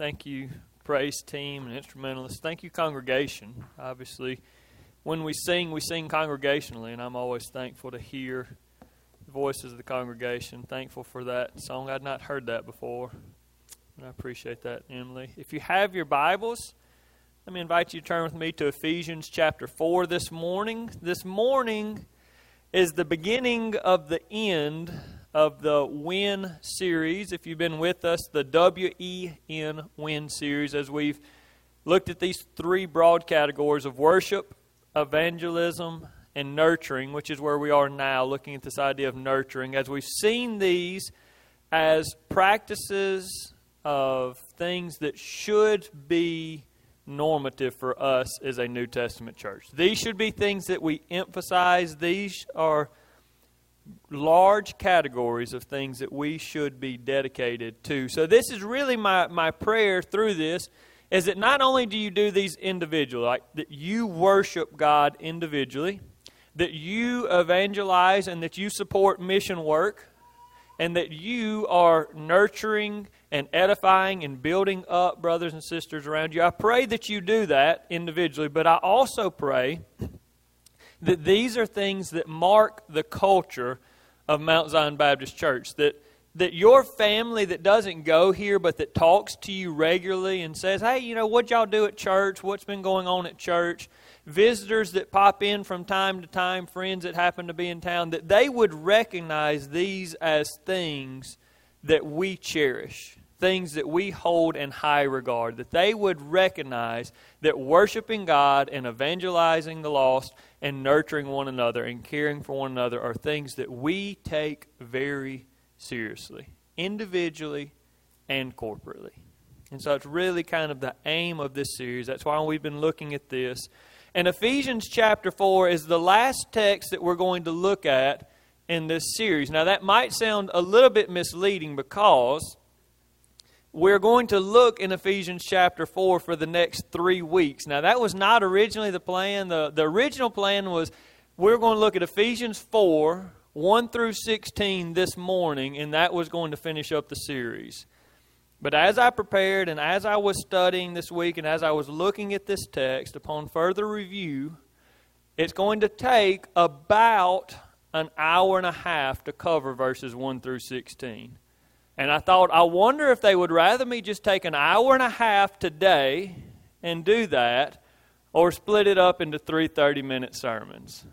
Thank you, praise team and instrumentalists. Thank you, congregation. Obviously, when we sing, we sing congregationally, and I'm always thankful to hear the voices of the congregation. Thankful for that song. I'd not heard that before, and I appreciate that, Emily. If you have your Bibles, let me invite you to turn with me to Ephesians chapter 4 this morning. This morning is the beginning of the end of the WIN series. If you've been with us, the W E N WIN series, as we've looked at these three broad categories of worship, evangelism, and nurturing, which is where we are now, looking at this idea of nurturing. As we've seen these as practices of things that should be normative for us as a New Testament church. These should be things that we emphasize. These are large categories of things that we should be dedicated to. So this is really my, my prayer through this is that not only do you do these individually, like that you worship God individually, that you evangelize and that you support mission work, and that you are nurturing and edifying and building up brothers and sisters around you. I pray that you do that individually, but I also pray that these are things that mark the culture of Mount Zion Baptist Church. That that your family that doesn't go here but that talks to you regularly and says, "Hey, you know what y'all do at church? What's been going on at church?" Visitors that pop in from time to time, friends that happen to be in town, that they would recognize these as things that we cherish, things that we hold in high regard, that they would recognize that worshiping God and evangelizing the lost and nurturing one another and caring for one another are things that we take very seriously, individually and corporately. And so it's really kind of the aim of this series. That's why we've been looking at this. And Ephesians chapter 4 is the last text that we're going to look at in this series. Now, that might sound a little bit misleading because we're going to look in Ephesians chapter 4 for the next three weeks. Now, that was not originally the plan. The, the original plan was we're going to look at Ephesians 4, 1 through 16 this morning, and that was going to finish up the series. But as I prepared and as I was studying this week and as I was looking at this text upon further review, it's going to take about an hour and a half to cover verses 1 through 16. And I thought, I wonder if they would rather me just take an hour and a half today and do that or split it up into three 30 minute sermons.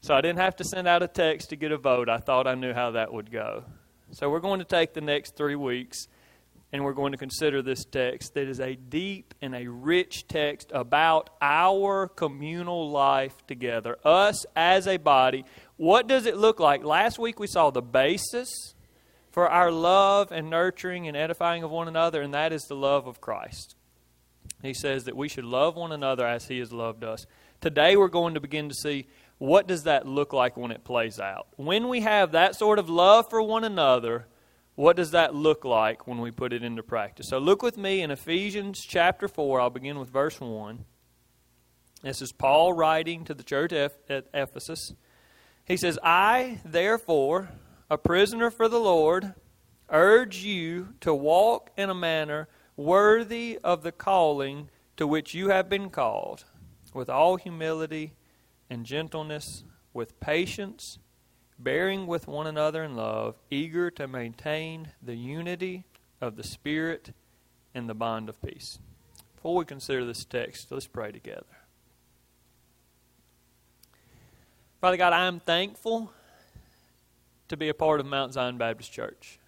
So I didn't have to send out a text to get a vote. I thought I knew how that would go. So we're going to take the next three weeks and we're going to consider this text that is a deep and a rich text about our communal life together, us as a body. What does it look like? Last week we saw the basis for our love and nurturing and edifying of one another, and that is the love of Christ. He says that we should love one another as he has loved us. Today we're going to begin to see what does that look like when it plays out. When we have that sort of love for one another, what does that look like when we put it into practice? So look with me in Ephesians chapter 4. I'll begin with verse 1. This is Paul writing to the church at Ephesus. He says, I, therefore, a prisoner for the Lord, urge you to walk in a manner worthy of the calling to which you have been called, with all humility and gentleness, with patience, bearing with one another in love, eager to maintain the unity of the Spirit and the bond of peace. Before we consider this text, let's pray together. Father God, I am thankful to be a part of Mount Zion Baptist Church.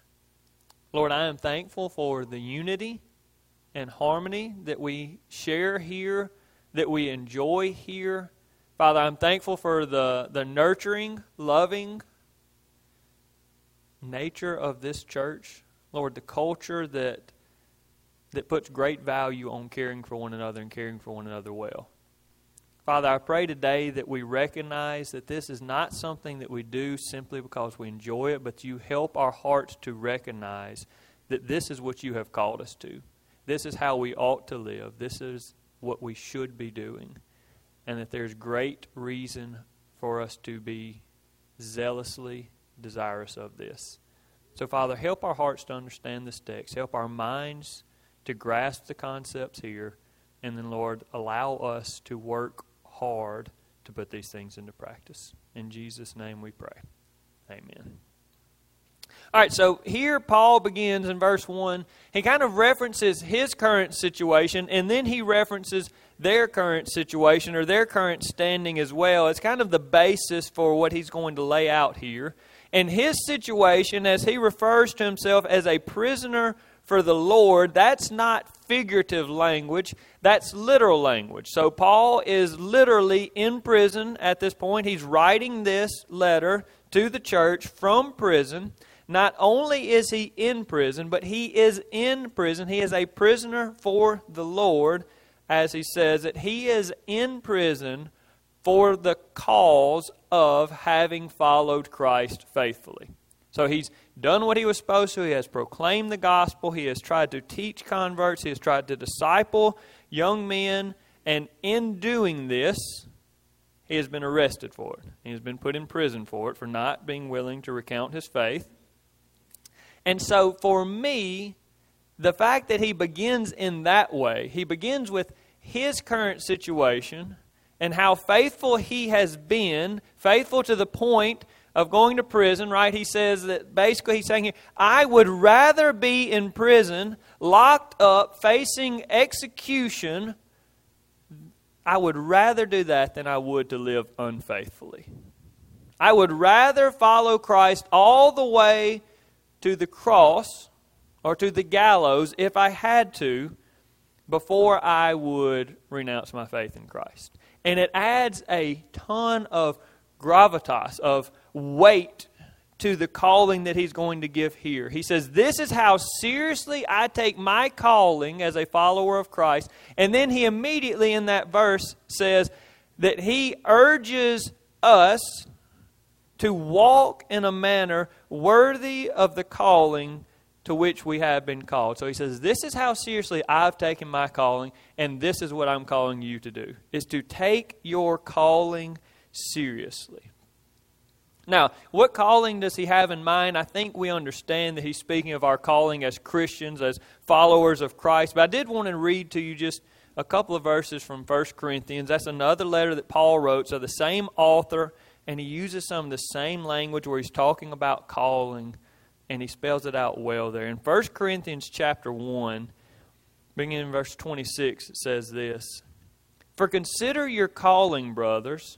Lord, I am thankful for the unity and harmony that we share here, that we enjoy here. Father, I'm thankful for the, the nurturing, loving nature of this church. Lord, the culture that that puts great value on caring for one another and caring for one another well. Father, I pray today that we recognize that this is not something that we do simply because we enjoy it, but you help our hearts to recognize that this is what you have called us to. This is how we ought to live. This is what we should be doing. And that there's great reason for us to be zealously desirous of this. So, Father, help our hearts to understand this text. Help our minds to grasp the concepts here, and then, Lord, allow us to work hard to put these things into practice. In Jesus' name we pray. Amen. All right, so here Paul begins in verse 1. He kind of references his current situation, and then he references their current situation or their current standing as well. It's kind of the basis for what he's going to lay out here. And his situation, as he refers to himself as a prisoner for the Lord, that's not figurative language, that's literal language. So Paul is literally in prison at this point. He's writing this letter to the church from prison. Not only is he in prison, but he is in prison. He is a prisoner for the Lord, as he says that he is in prison for the cause of having followed Christ faithfully. So he's done what he was supposed to. He has proclaimed the gospel. He has tried to teach converts. He has tried to disciple young men. And in doing this, he has been arrested for it. He has been put in prison for it, for not being willing to recount his faith. And so for me, the fact that he begins in that way, he begins with his current situation and how faithful he has been, faithful to the point of going to prison, right? He says that basically he's saying here, I would rather be in prison, locked up, facing execution. I would rather do that than I would to live unfaithfully. I would rather follow Christ all the way to the cross or to the gallows if I had to before I would renounce my faith in Christ. And it adds a ton of gravitas, of weight to the calling that he's going to give here. He says, This is how seriously I take my calling as a follower of Christ. And then he immediately in that verse says that he urges us to walk in a manner worthy of the calling to which we have been called. So he says, This is how seriously I've taken my calling, and this is what I'm calling you to do, is to take your calling seriously. Now, what calling does he have in mind? I think we understand that he's speaking of our calling as Christians, as followers of Christ. But I did want to read to you just a couple of verses from 1 Corinthians. That's another letter that Paul wrote. So the same author and he uses some of the same language where he's talking about calling and he spells it out well there. In 1 Corinthians chapter 1, beginning in verse 26, it says this For consider your calling, brothers.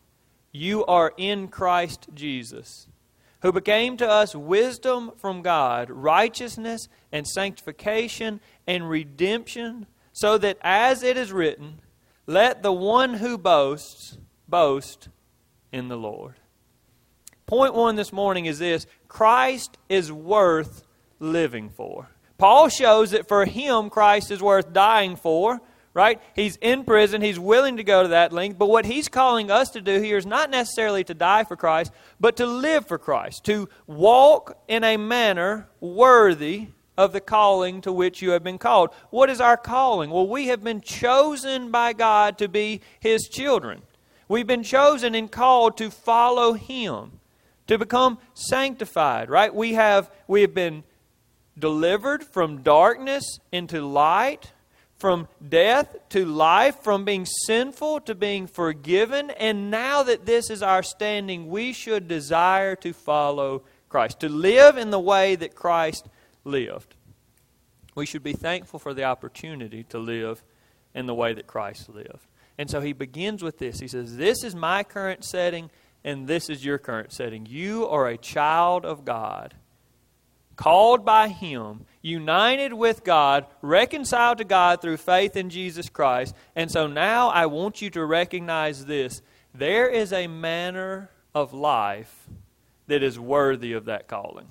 you are in Christ Jesus, who became to us wisdom from God, righteousness and sanctification and redemption, so that as it is written, let the one who boasts boast in the Lord. Point one this morning is this Christ is worth living for. Paul shows that for him, Christ is worth dying for, right? He's in prison. He's willing to go to that length. But what he's calling us to do here is not necessarily to die for Christ, but to live for Christ, to walk in a manner worthy of the calling to which you have been called. What is our calling? Well, we have been chosen by God to be his children. We've been chosen and called to follow Him, to become sanctified, right? We have, we have been delivered from darkness into light, from death to life, from being sinful to being forgiven. And now that this is our standing, we should desire to follow Christ, to live in the way that Christ lived. We should be thankful for the opportunity to live in the way that Christ lived. And so he begins with this. He says, This is my current setting, and this is your current setting. You are a child of God, called by Him, united with God, reconciled to God through faith in Jesus Christ. And so now I want you to recognize this there is a manner of life that is worthy of that calling.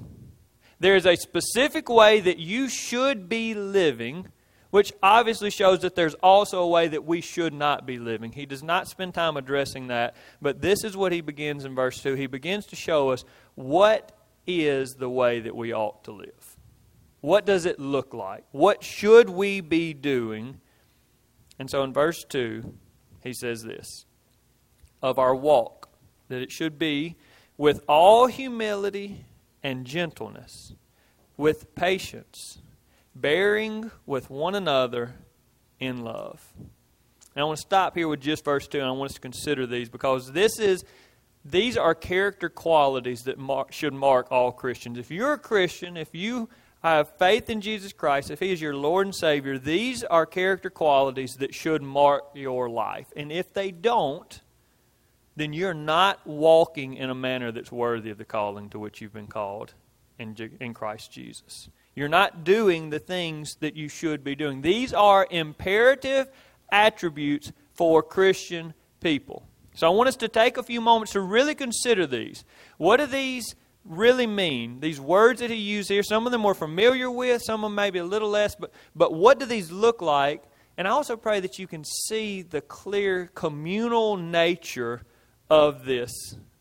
There is a specific way that you should be living which obviously shows that there's also a way that we should not be living. He does not spend time addressing that, but this is what he begins in verse 2. He begins to show us what is the way that we ought to live. What does it look like? What should we be doing? And so in verse 2, he says this of our walk, that it should be with all humility and gentleness, with patience, bearing with one another in love. And I want to stop here with just verse 2, and I want us to consider these because this is. These are character qualities that should mark all Christians. If you're a Christian, if you have faith in Jesus Christ, if He is your Lord and Savior, these are character qualities that should mark your life. And if they don't, then you're not walking in a manner that's worthy of the calling to which you've been called in, in Christ Jesus. You're not doing the things that you should be doing. These are imperative attributes for Christian people. So I want us to take a few moments to really consider these. What do these really mean? These words that he used here, some of them we're familiar with, some of them maybe a little less, but, but what do these look like? And I also pray that you can see the clear communal nature of this,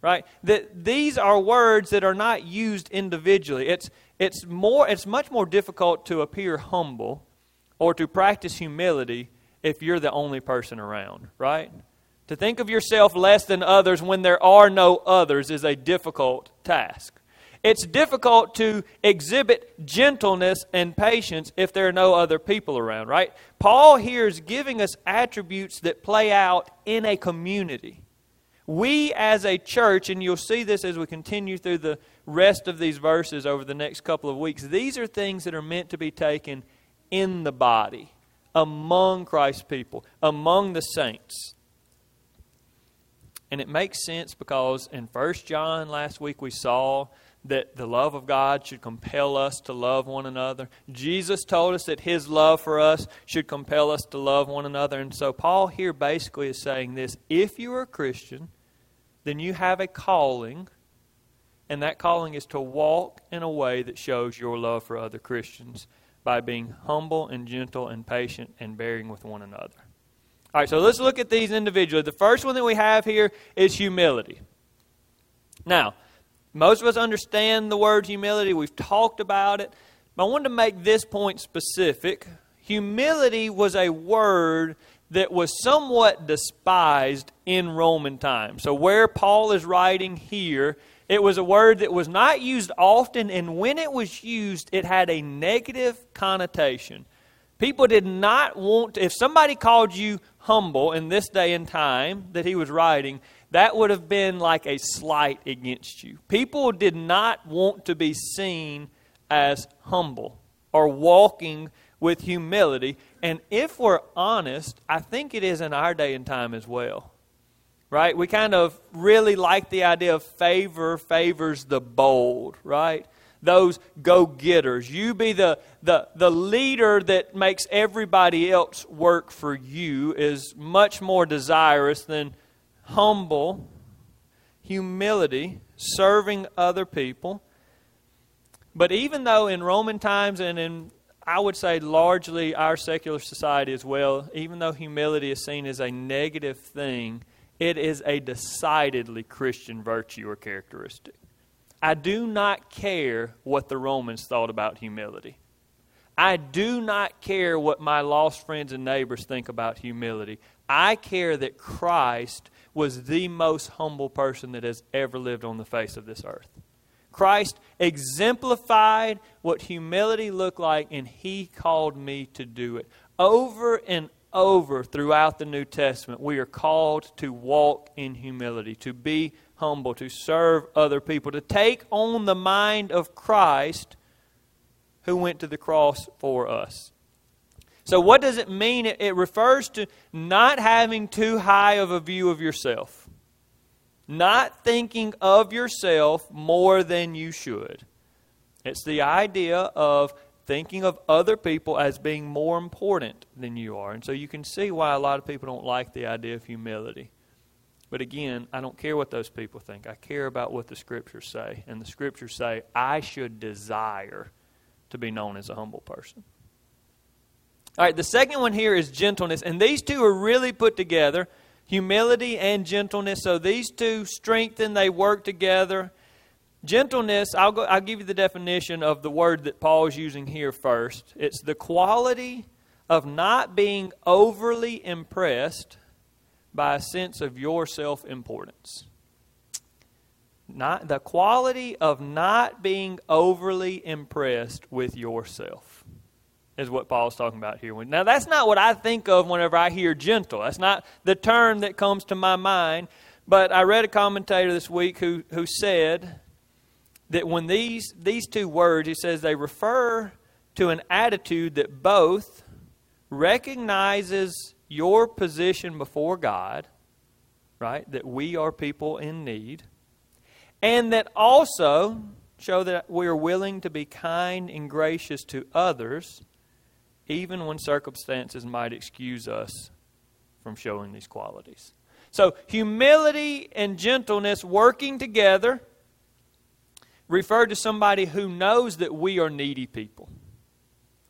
right? That these are words that are not used individually. It's, it's, more, it's much more difficult to appear humble or to practice humility if you're the only person around, right? To think of yourself less than others when there are no others is a difficult task. It's difficult to exhibit gentleness and patience if there are no other people around, right? Paul here is giving us attributes that play out in a community we as a church, and you'll see this as we continue through the rest of these verses over the next couple of weeks, these are things that are meant to be taken in the body, among Christ's people, among the saints. And it makes sense because in 1 John last week we saw that the love of God should compel us to love one another. Jesus told us that his love for us should compel us to love one another. And so Paul here basically is saying this if you are a Christian, then you have a calling, and that calling is to walk in a way that shows your love for other Christians by being humble and gentle and patient and bearing with one another. All right, so let's look at these individually. The first one that we have here is humility. Now, most of us understand the word humility. We've talked about it. But I wanted to make this point specific. Humility was a word that was somewhat despised in Roman times. So, where Paul is writing here, it was a word that was not used often, and when it was used, it had a negative connotation. People did not want, to, if somebody called you humble in this day and time that he was writing, that would have been like a slight against you. People did not want to be seen as humble or walking with humility. And if we're honest, I think it is in our day and time as well. Right? We kind of really like the idea of favor favors the bold, right? Those go getters. You be the, the, the leader that makes everybody else work for you is much more desirous than humble, humility, serving other people. But even though in Roman times and in I would say largely our secular society as well, even though humility is seen as a negative thing, it is a decidedly Christian virtue or characteristic. I do not care what the Romans thought about humility. I do not care what my lost friends and neighbors think about humility. I care that Christ was the most humble person that has ever lived on the face of this earth. Christ exemplified what humility looked like, and He called me to do it. Over and over throughout the New Testament, we are called to walk in humility, to be humble, to serve other people, to take on the mind of Christ who went to the cross for us. So, what does it mean? It refers to not having too high of a view of yourself not thinking of yourself more than you should. It's the idea of thinking of other people as being more important than you are. And so you can see why a lot of people don't like the idea of humility. But again, I don't care what those people think. I care about what the scriptures say. And the scriptures say I should desire to be known as a humble person. All right, the second one here is gentleness, and these two are really put together humility and gentleness. So these two strengthen, they work together. Gentleness, I'll, go, I'll give you the definition of the word that Paul's using here first. It's the quality of not being overly impressed by a sense of your self importance. Not the quality of not being overly impressed with yourself is what Paul's talking about here. Now that's not what I think of whenever I hear gentle. That's not the term that comes to my mind. But I read a commentator this week who, who said that when these these two words, he says they refer to an attitude that both recognizes your position before God, right? That we are people in need, and that also show that we are willing to be kind and gracious to others, even when circumstances might excuse us from showing these qualities. So, humility and gentleness working together refer to somebody who knows that we are needy people.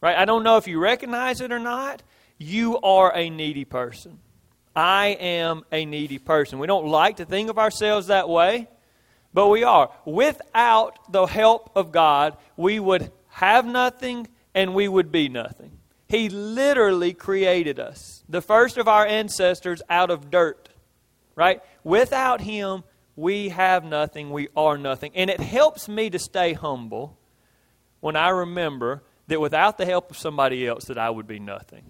Right? I don't know if you recognize it or not. You are a needy person. I am a needy person. We don't like to think of ourselves that way, but we are. Without the help of God, we would have nothing and we would be nothing. He literally created us, the first of our ancestors, out of dirt. Right? Without Him, we have nothing, we are nothing. And it helps me to stay humble when I remember that without the help of somebody else that I would be nothing.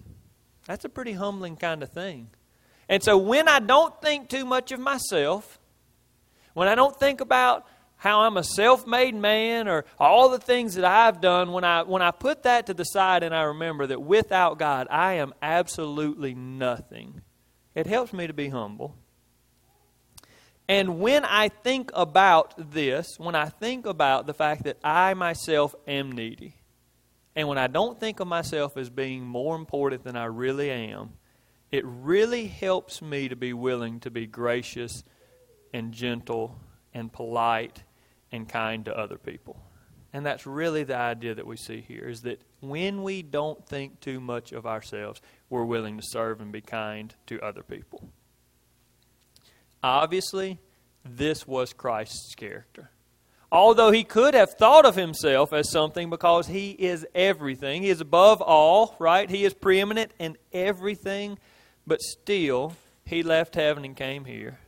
That's a pretty humbling kind of thing. And so when I don't think too much of myself, when I don't think about how I'm a self-made man or all the things that I've done, when I when I put that to the side and I remember that without God I am absolutely nothing, it helps me to be humble. And when I think about this, when I think about the fact that I myself am needy, and when I don't think of myself as being more important than I really am, it really helps me to be willing to be gracious and gentle and polite and kind to other people. And that's really the idea that we see here is that when we don't think too much of ourselves, we're willing to serve and be kind to other people. Obviously, this was Christ's character although he could have thought of himself as something because he is everything. He is above all, right? He is preeminent in everything, but still, he left heaven and came here.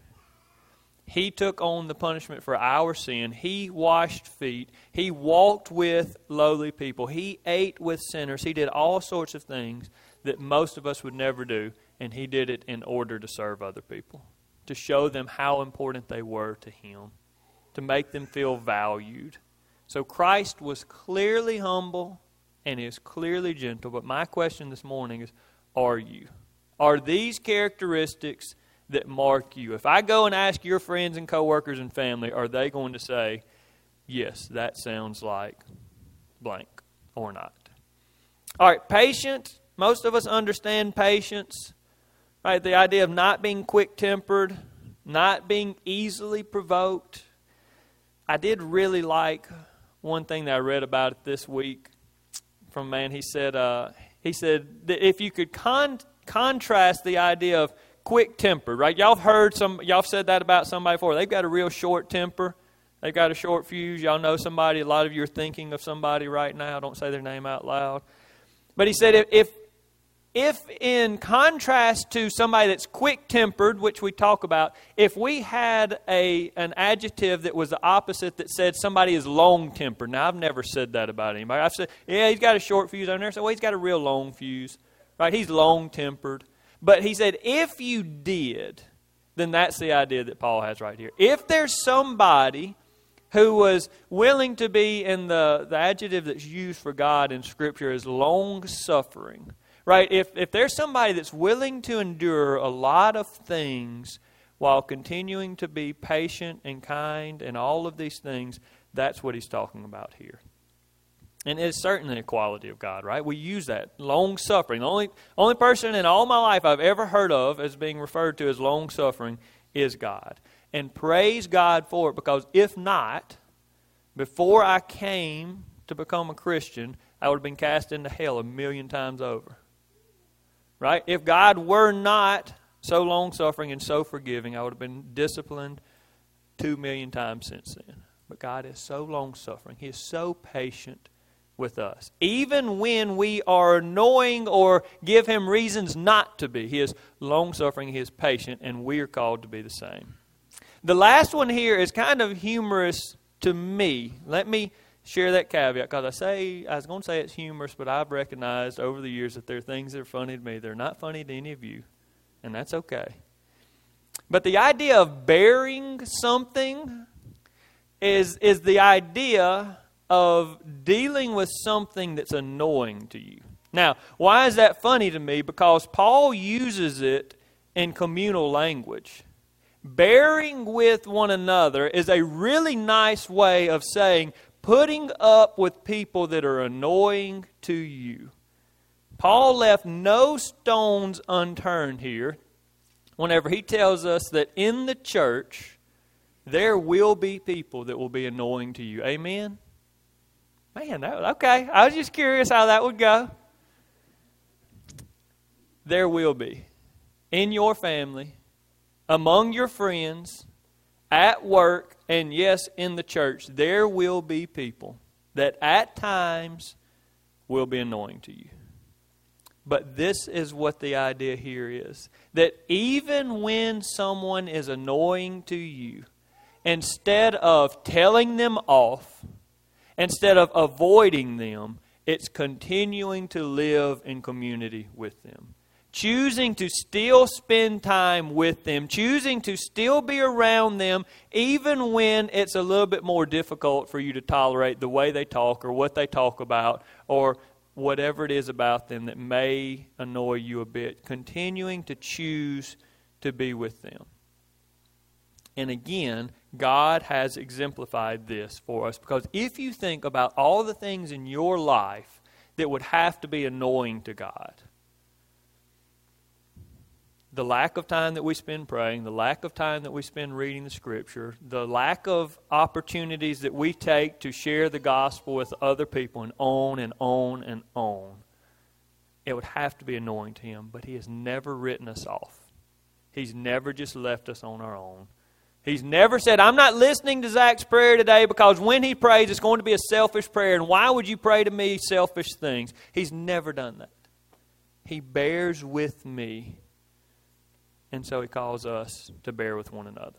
He took on the punishment for our sin. He washed feet. He walked with lowly people. He ate with sinners. He did all sorts of things that most of us would never do, and he did it in order to serve other people, to show them how important they were to him to make them feel valued. So Christ was clearly humble and is clearly gentle. But my question this morning is are you? Are these characteristics that mark you? If I go and ask your friends and coworkers and family, are they going to say, yes, that sounds like blank or not? All right, patience. Most of us understand patience. Right, the idea of not being quick tempered, not being easily provoked, I did really like one thing that I read about it this week from a man. He said, uh, he said that if you could con- contrast the idea of quick temper, right? Y'all heard some, y'all said that about somebody before. They've got a real short temper. They've got a short fuse. Y'all know somebody. A lot of you are thinking of somebody right now. Don't say their name out loud. But he said if, if if, in contrast to somebody that's quick tempered, which we talk about, if we had a, an adjective that was the opposite that said somebody is long tempered. Now, I've never said that about anybody. I've said, yeah, he's got a short fuse. I've never said, well, he's got a real long fuse. Right? He's long tempered. But he said, if you did, then that's the idea that Paul has right here. If there's somebody who was willing to be in the, the adjective that's used for God in Scripture is long suffering right? If, if there's somebody that's willing to endure a lot of things while continuing to be patient and kind and all of these things, that's what he's talking about here. And it's certainly a quality of God, right? We use that. Long suffering. The only, only person in all my life I've ever heard of as being referred to as long suffering is God. And praise God for it because if not, before I came to become a Christian, I would have been cast into hell a million times over right? If God were not so long suffering and so forgiving, I would have been disciplined two million times since then. But God is so long suffering, He is so patient with us. Even when we are annoying or give Him reasons not to be, He is long suffering, He is patient, and we are called to be the same. The last one here is kind of humorous to me. Let me share that caveat because I say I was going to say it's humorous, but I've recognized over the years that there are things that are funny to me. They're not funny to any of you, and that's okay. But the idea of bearing something is is the idea of dealing with something that's annoying to you. Now, why is that funny to me? Because Paul uses it in communal language. Bearing with one another is a really nice way of saying putting up with people that are annoying to you. Paul left no stones unturned here whenever he tells us that in the church there will be people that will be annoying to you. Amen? Man, that, okay. I was just curious how that would go. There will be. In your family, among your friends, at work, and yes, in the church, there will be people that at times will be annoying to you. But this is what the idea here is that even when someone is annoying to you, instead of telling them off, instead of avoiding them, it's continuing to live in community with them choosing to still spend time with them, choosing to still be around them, even when it's a little bit more difficult for you to tolerate the way they talk or what they talk about or whatever it is about them that may annoy you a bit, continuing to choose to be with them. And again, God has exemplified this for us because if you think about all the things in your life that would have to be annoying to God, the lack of time that we spend praying, the lack of time that we spend reading the Scripture, the lack of opportunities that we take to share the gospel with other people, and on and on and on, it would have to be annoying to Him. But He has never written us off, He's never just left us on our own. He's never said, I'm not listening to Zach's prayer today because when he prays, it's going to be a selfish prayer. And why would you pray to me selfish things? He's never done that. He bears with me and so he calls us to bear with one another.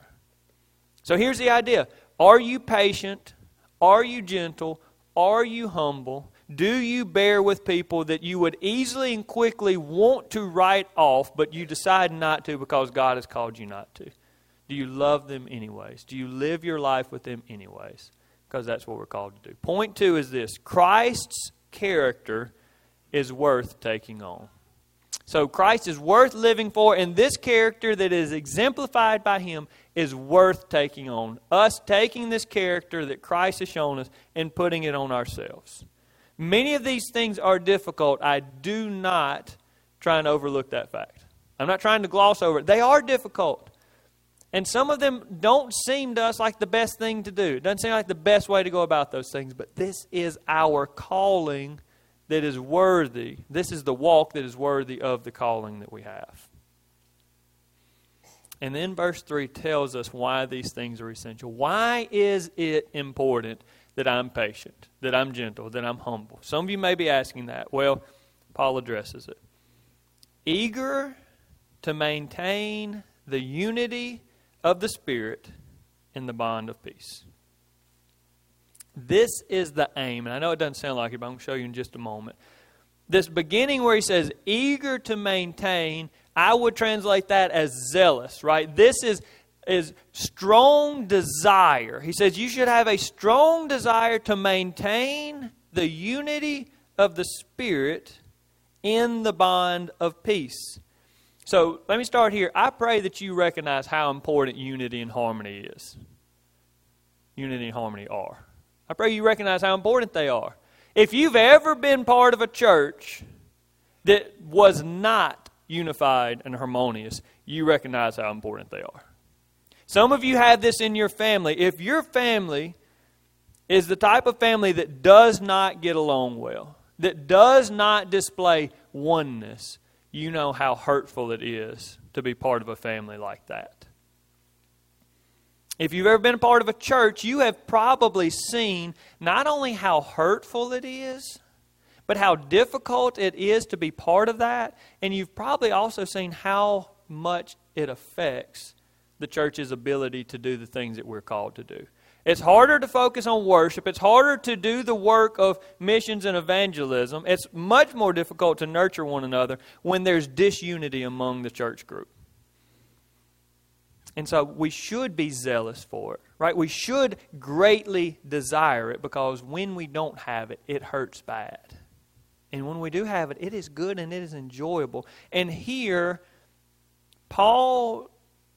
So here's the idea Are you patient? Are you gentle? Are you humble? Do you bear with people that you would easily and quickly want to write off, but you decide not to because God has called you not to? Do you love them anyways? Do you live your life with them anyways? Because that's what we're called to do. Point two is this Christ's character is worth taking on. So Christ is worth living for, and this character that is exemplified by him is worth taking on. Us taking this character that Christ has shown us and putting it on ourselves. Many of these things are difficult. I do not try and overlook that fact. I'm not trying to gloss over it. They are difficult. And some of them don't seem to us like the best thing to do. It doesn't seem like the best way to go about those things, but this is our calling that is worthy. This is the walk that is worthy of the calling that we have. And then verse 3 tells us why these things are essential. Why is it important that I'm patient, that I'm gentle, that I'm humble? Some of you may be asking that. Well, Paul addresses it. Eager to maintain the unity of the Spirit in the bond of peace. This is the aim. And I know it doesn't sound like it, but I'm going to show you in just a moment. This beginning where he says, eager to maintain, I would translate that as zealous, right? This is, is strong desire. He says, you should have a strong desire to maintain the unity of the Spirit in the bond of peace. So let me start here. I pray that you recognize how important unity and harmony is. Unity and harmony are. I pray you recognize how important they are. If you've ever been part of a church that was not unified and harmonious, you recognize how important they are. Some of you have this in your family. If your family is the type of family that does not get along well, that does not display oneness, you know how hurtful it is to be part of a family like that. If you've ever been a part of a church, you have probably seen not only how hurtful it is, but how difficult it is to be part of that. And you've probably also seen how much it affects the church's ability to do the things that we're called to do. It's harder to focus on worship. It's harder to do the work of missions and evangelism. It's much more difficult to nurture one another when there's disunity among the church group. And so we should be zealous for it, right? We should greatly desire it because when we don't have it, it hurts bad. And when we do have it, it is good and it is enjoyable. And here, Paul,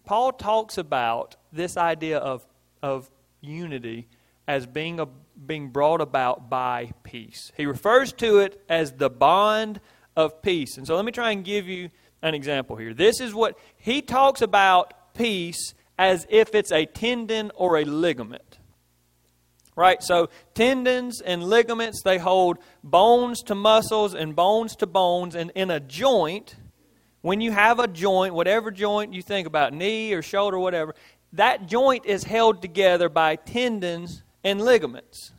Paul talks about this idea of, of unity as being, a, being brought about by peace. He refers to it as the bond of peace. And so let me try and give you an example here. This is what he talks about peace as if it's a tendon or a ligament. Right? So tendons and ligaments, they hold bones to muscles and bones to bones. And in a joint, when you have a joint, whatever joint you think about, knee or shoulder, whatever, that joint is held together by tendons and ligaments.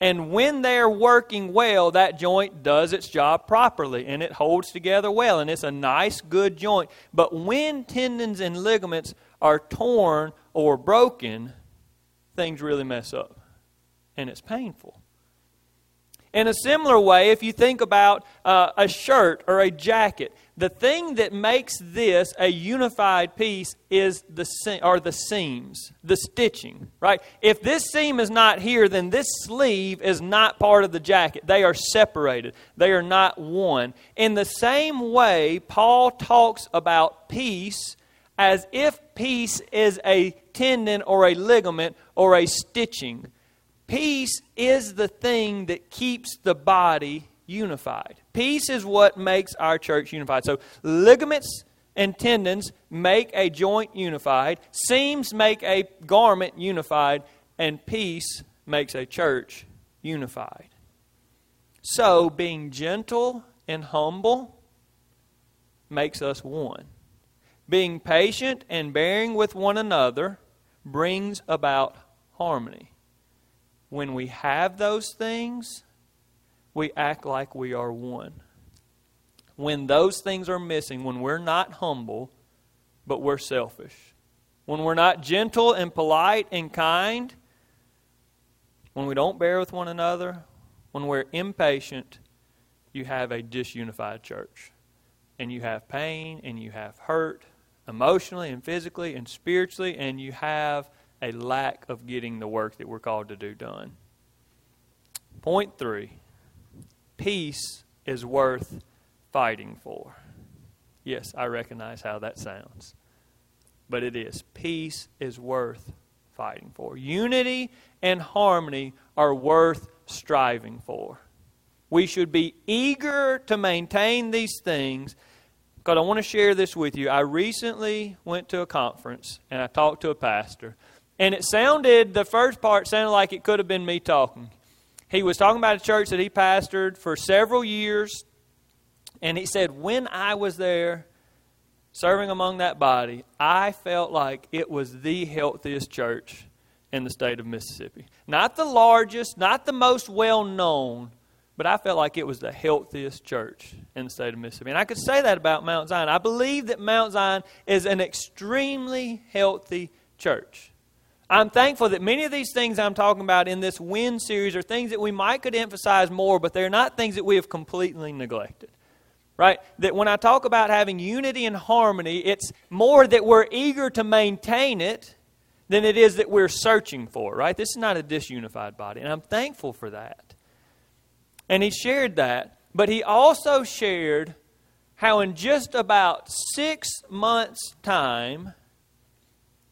And when they're working well, that joint does its job properly and it holds together well and it's a nice, good joint. But when tendons and ligaments are torn or broken, things really mess up and it's painful. In a similar way, if you think about uh, a shirt or a jacket, the thing that makes this a unified piece is the are the seams, the stitching, right? If this seam is not here, then this sleeve is not part of the jacket. They are separated. They are not one. In the same way, Paul talks about peace as if peace is a tendon or a ligament or a stitching. Peace is the thing that keeps the body unified. Peace is what makes our church unified. So, ligaments and tendons make a joint unified, seams make a garment unified, and peace makes a church unified. So, being gentle and humble makes us one. Being patient and bearing with one another brings about harmony. When we have those things, we act like we are one. When those things are missing, when we're not humble, but we're selfish, when we're not gentle and polite and kind, when we don't bear with one another, when we're impatient, you have a disunified church. And you have pain and you have hurt emotionally and physically and spiritually, and you have a lack of getting the work that we're called to do done. Point three peace is worth fighting for. Yes, I recognize how that sounds. But it is. Peace is worth fighting for. Unity and harmony are worth striving for. We should be eager to maintain these things because I want to share this with you. I recently went to a conference and I talked to a pastor. And it sounded, the first part sounded like it could have been me talking. He was talking about a church that he pastored for several years. And he said, When I was there serving among that body, I felt like it was the healthiest church in the state of Mississippi. Not the largest, not the most well known, but I felt like it was the healthiest church in the state of Mississippi. And I could say that about Mount Zion. I believe that Mount Zion is an extremely healthy church. I'm thankful that many of these things I'm talking about in this win series are things that we might could emphasize more, but they're not things that we have completely neglected. Right? That when I talk about having unity and harmony, it's more that we're eager to maintain it than it is that we're searching for, right? This is not a disunified body, and I'm thankful for that. And he shared that, but he also shared how in just about six months' time,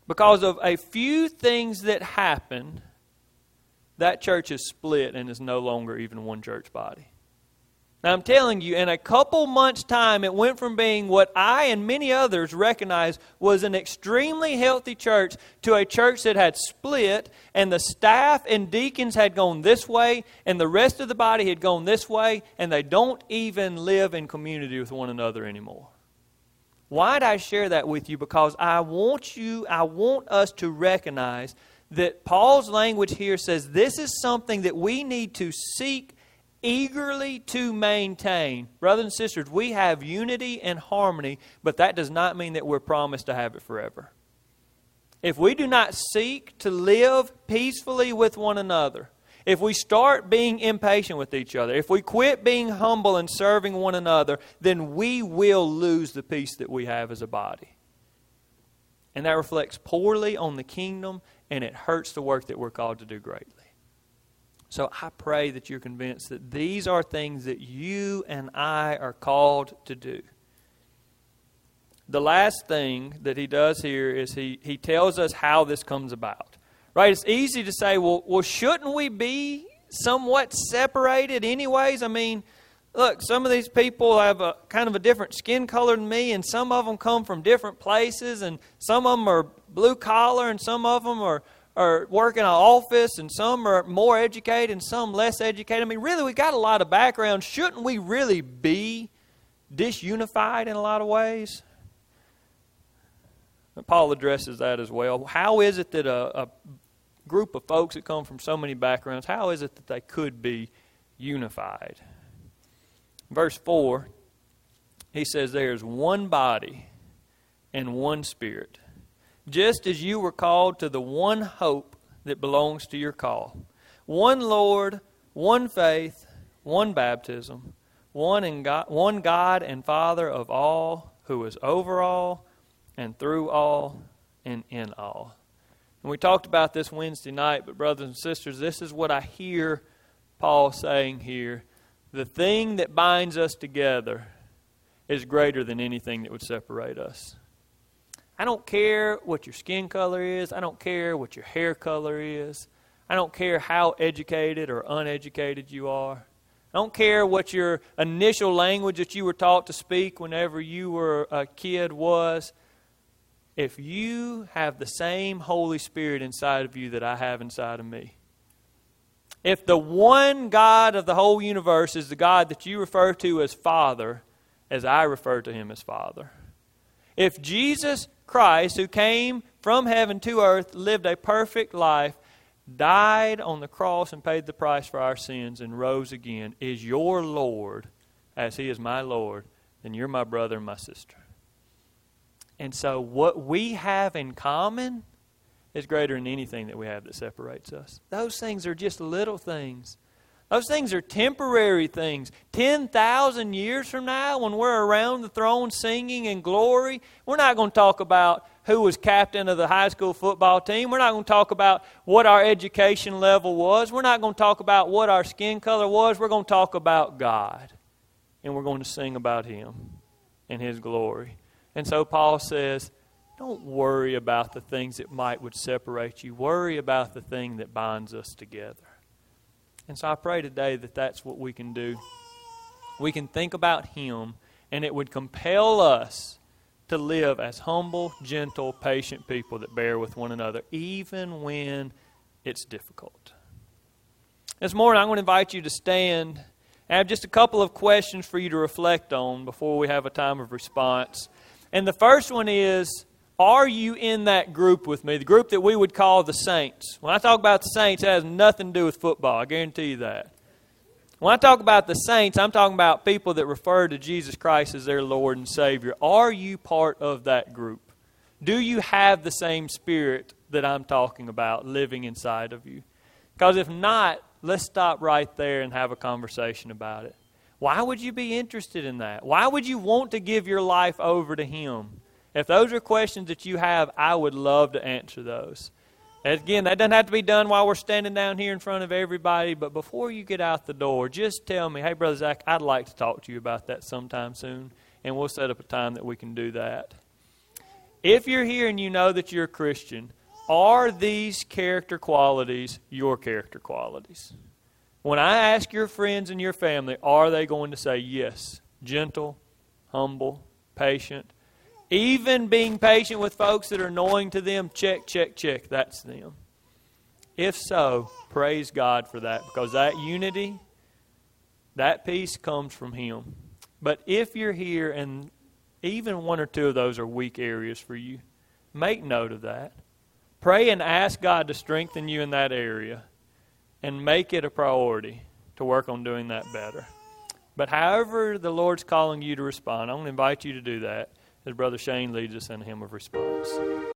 because of a few things that happened, that church is split and is no longer even one church body. Now, I'm telling you, in a couple months' time, it went from being what I and many others recognize was an extremely healthy church to a church that had split, and the staff and deacons had gone this way, and the rest of the body had gone this way, and they don't even live in community with one another anymore. Why did I share that with you? Because I want you, I want us to recognize that Paul's language here says this is something that we need to seek eagerly to maintain. Brothers and sisters, we have unity and harmony, but that does not mean that we're promised to have it forever. If we do not seek to live peacefully with one another, if we start being impatient with each other, if we quit being humble and serving one another, then we will lose the peace that we have as a body. And that reflects poorly on the kingdom and it hurts the work that we're called to do greatly. So I pray that you're convinced that these are things that you and I are called to do. The last thing that he does here is he, he tells us how this comes about. Right? It's easy to say, well, well, shouldn't we be somewhat separated, anyways? I mean, look, some of these people have a kind of a different skin color than me, and some of them come from different places, and some of them are blue collar, and some of them are or work in an office, and some are more educated and some less educated. I mean, really, we've got a lot of background. Shouldn't we really be disunified in a lot of ways? Paul addresses that as well. How is it that a, a group of folks that come from so many backgrounds, how is it that they could be unified? Verse 4, he says, There's one body and one spirit just as you were called to the one hope that belongs to your call. One Lord, one faith, one baptism, one, in God, one God and Father of all, who is over all and through all and in all. And we talked about this Wednesday night, but brothers and sisters, this is what I hear Paul saying here. The thing that binds us together is greater than anything that would separate us. I don't care what your skin color is. I don't care what your hair color is. I don't care how educated or uneducated you are. I don't care what your initial language that you were taught to speak whenever you were a kid was. If you have the same Holy Spirit inside of you that I have inside of me, if the one God of the whole universe is the God that you refer to as Father, as I refer to him as Father, if Jesus Christ, who came from heaven to earth, lived a perfect life, died on the cross and paid the price for our sins, and rose again, is your Lord as He is my Lord, then you're my brother and my sister. And so, what we have in common is greater than anything that we have that separates us. Those things are just little things. Those things are temporary things. 10,000 years from now, when we're around the throne singing in glory, we're not going to talk about who was captain of the high school football team. We're not going to talk about what our education level was. We're not going to talk about what our skin color was. We're going to talk about God. And we're going to sing about Him and His glory. And so Paul says, don't worry about the things that might would separate you. Worry about the thing that binds us together. And so I pray today that that's what we can do. We can think about Him, and it would compel us to live as humble, gentle, patient people that bear with one another, even when it's difficult. This morning, I'm going to invite you to stand. I have just a couple of questions for you to reflect on before we have a time of response. And the first one is are you in that group with me? The group that we would call the saints. When I talk about the saints, it has nothing to do with football. I guarantee you that. When I talk about the saints, I'm talking about people that refer to Jesus Christ as their Lord and Savior. Are you part of that group? Do you have the same spirit that I'm talking about living inside of you? Because if not, let's stop right there and have a conversation about it. Why would you be interested in that? Why would you want to give your life over to Him? If those are questions that you have, I would love to answer those. And again, that doesn't have to be done while we're standing down here in front of everybody, but before you get out the door, just tell me, hey, Brother Zach, I'd like to talk to you about that sometime soon, and we'll set up a time that we can do that. If you're here and you know that you're a Christian, are these character qualities your character qualities? When I ask your friends and your family, are they going to say yes? Gentle, humble, patient. Even being patient with folks that are annoying to them, check, check, check. That's them. If so, praise God for that because that unity, that peace comes from Him. But if you're here and even one or two of those are weak areas for you, make note of that. Pray and ask God to strengthen you in that area and make it a priority to work on doing that better. But however the Lord's calling you to respond, I want to invite you to do that as Brother Shane leads us in a hymn of response.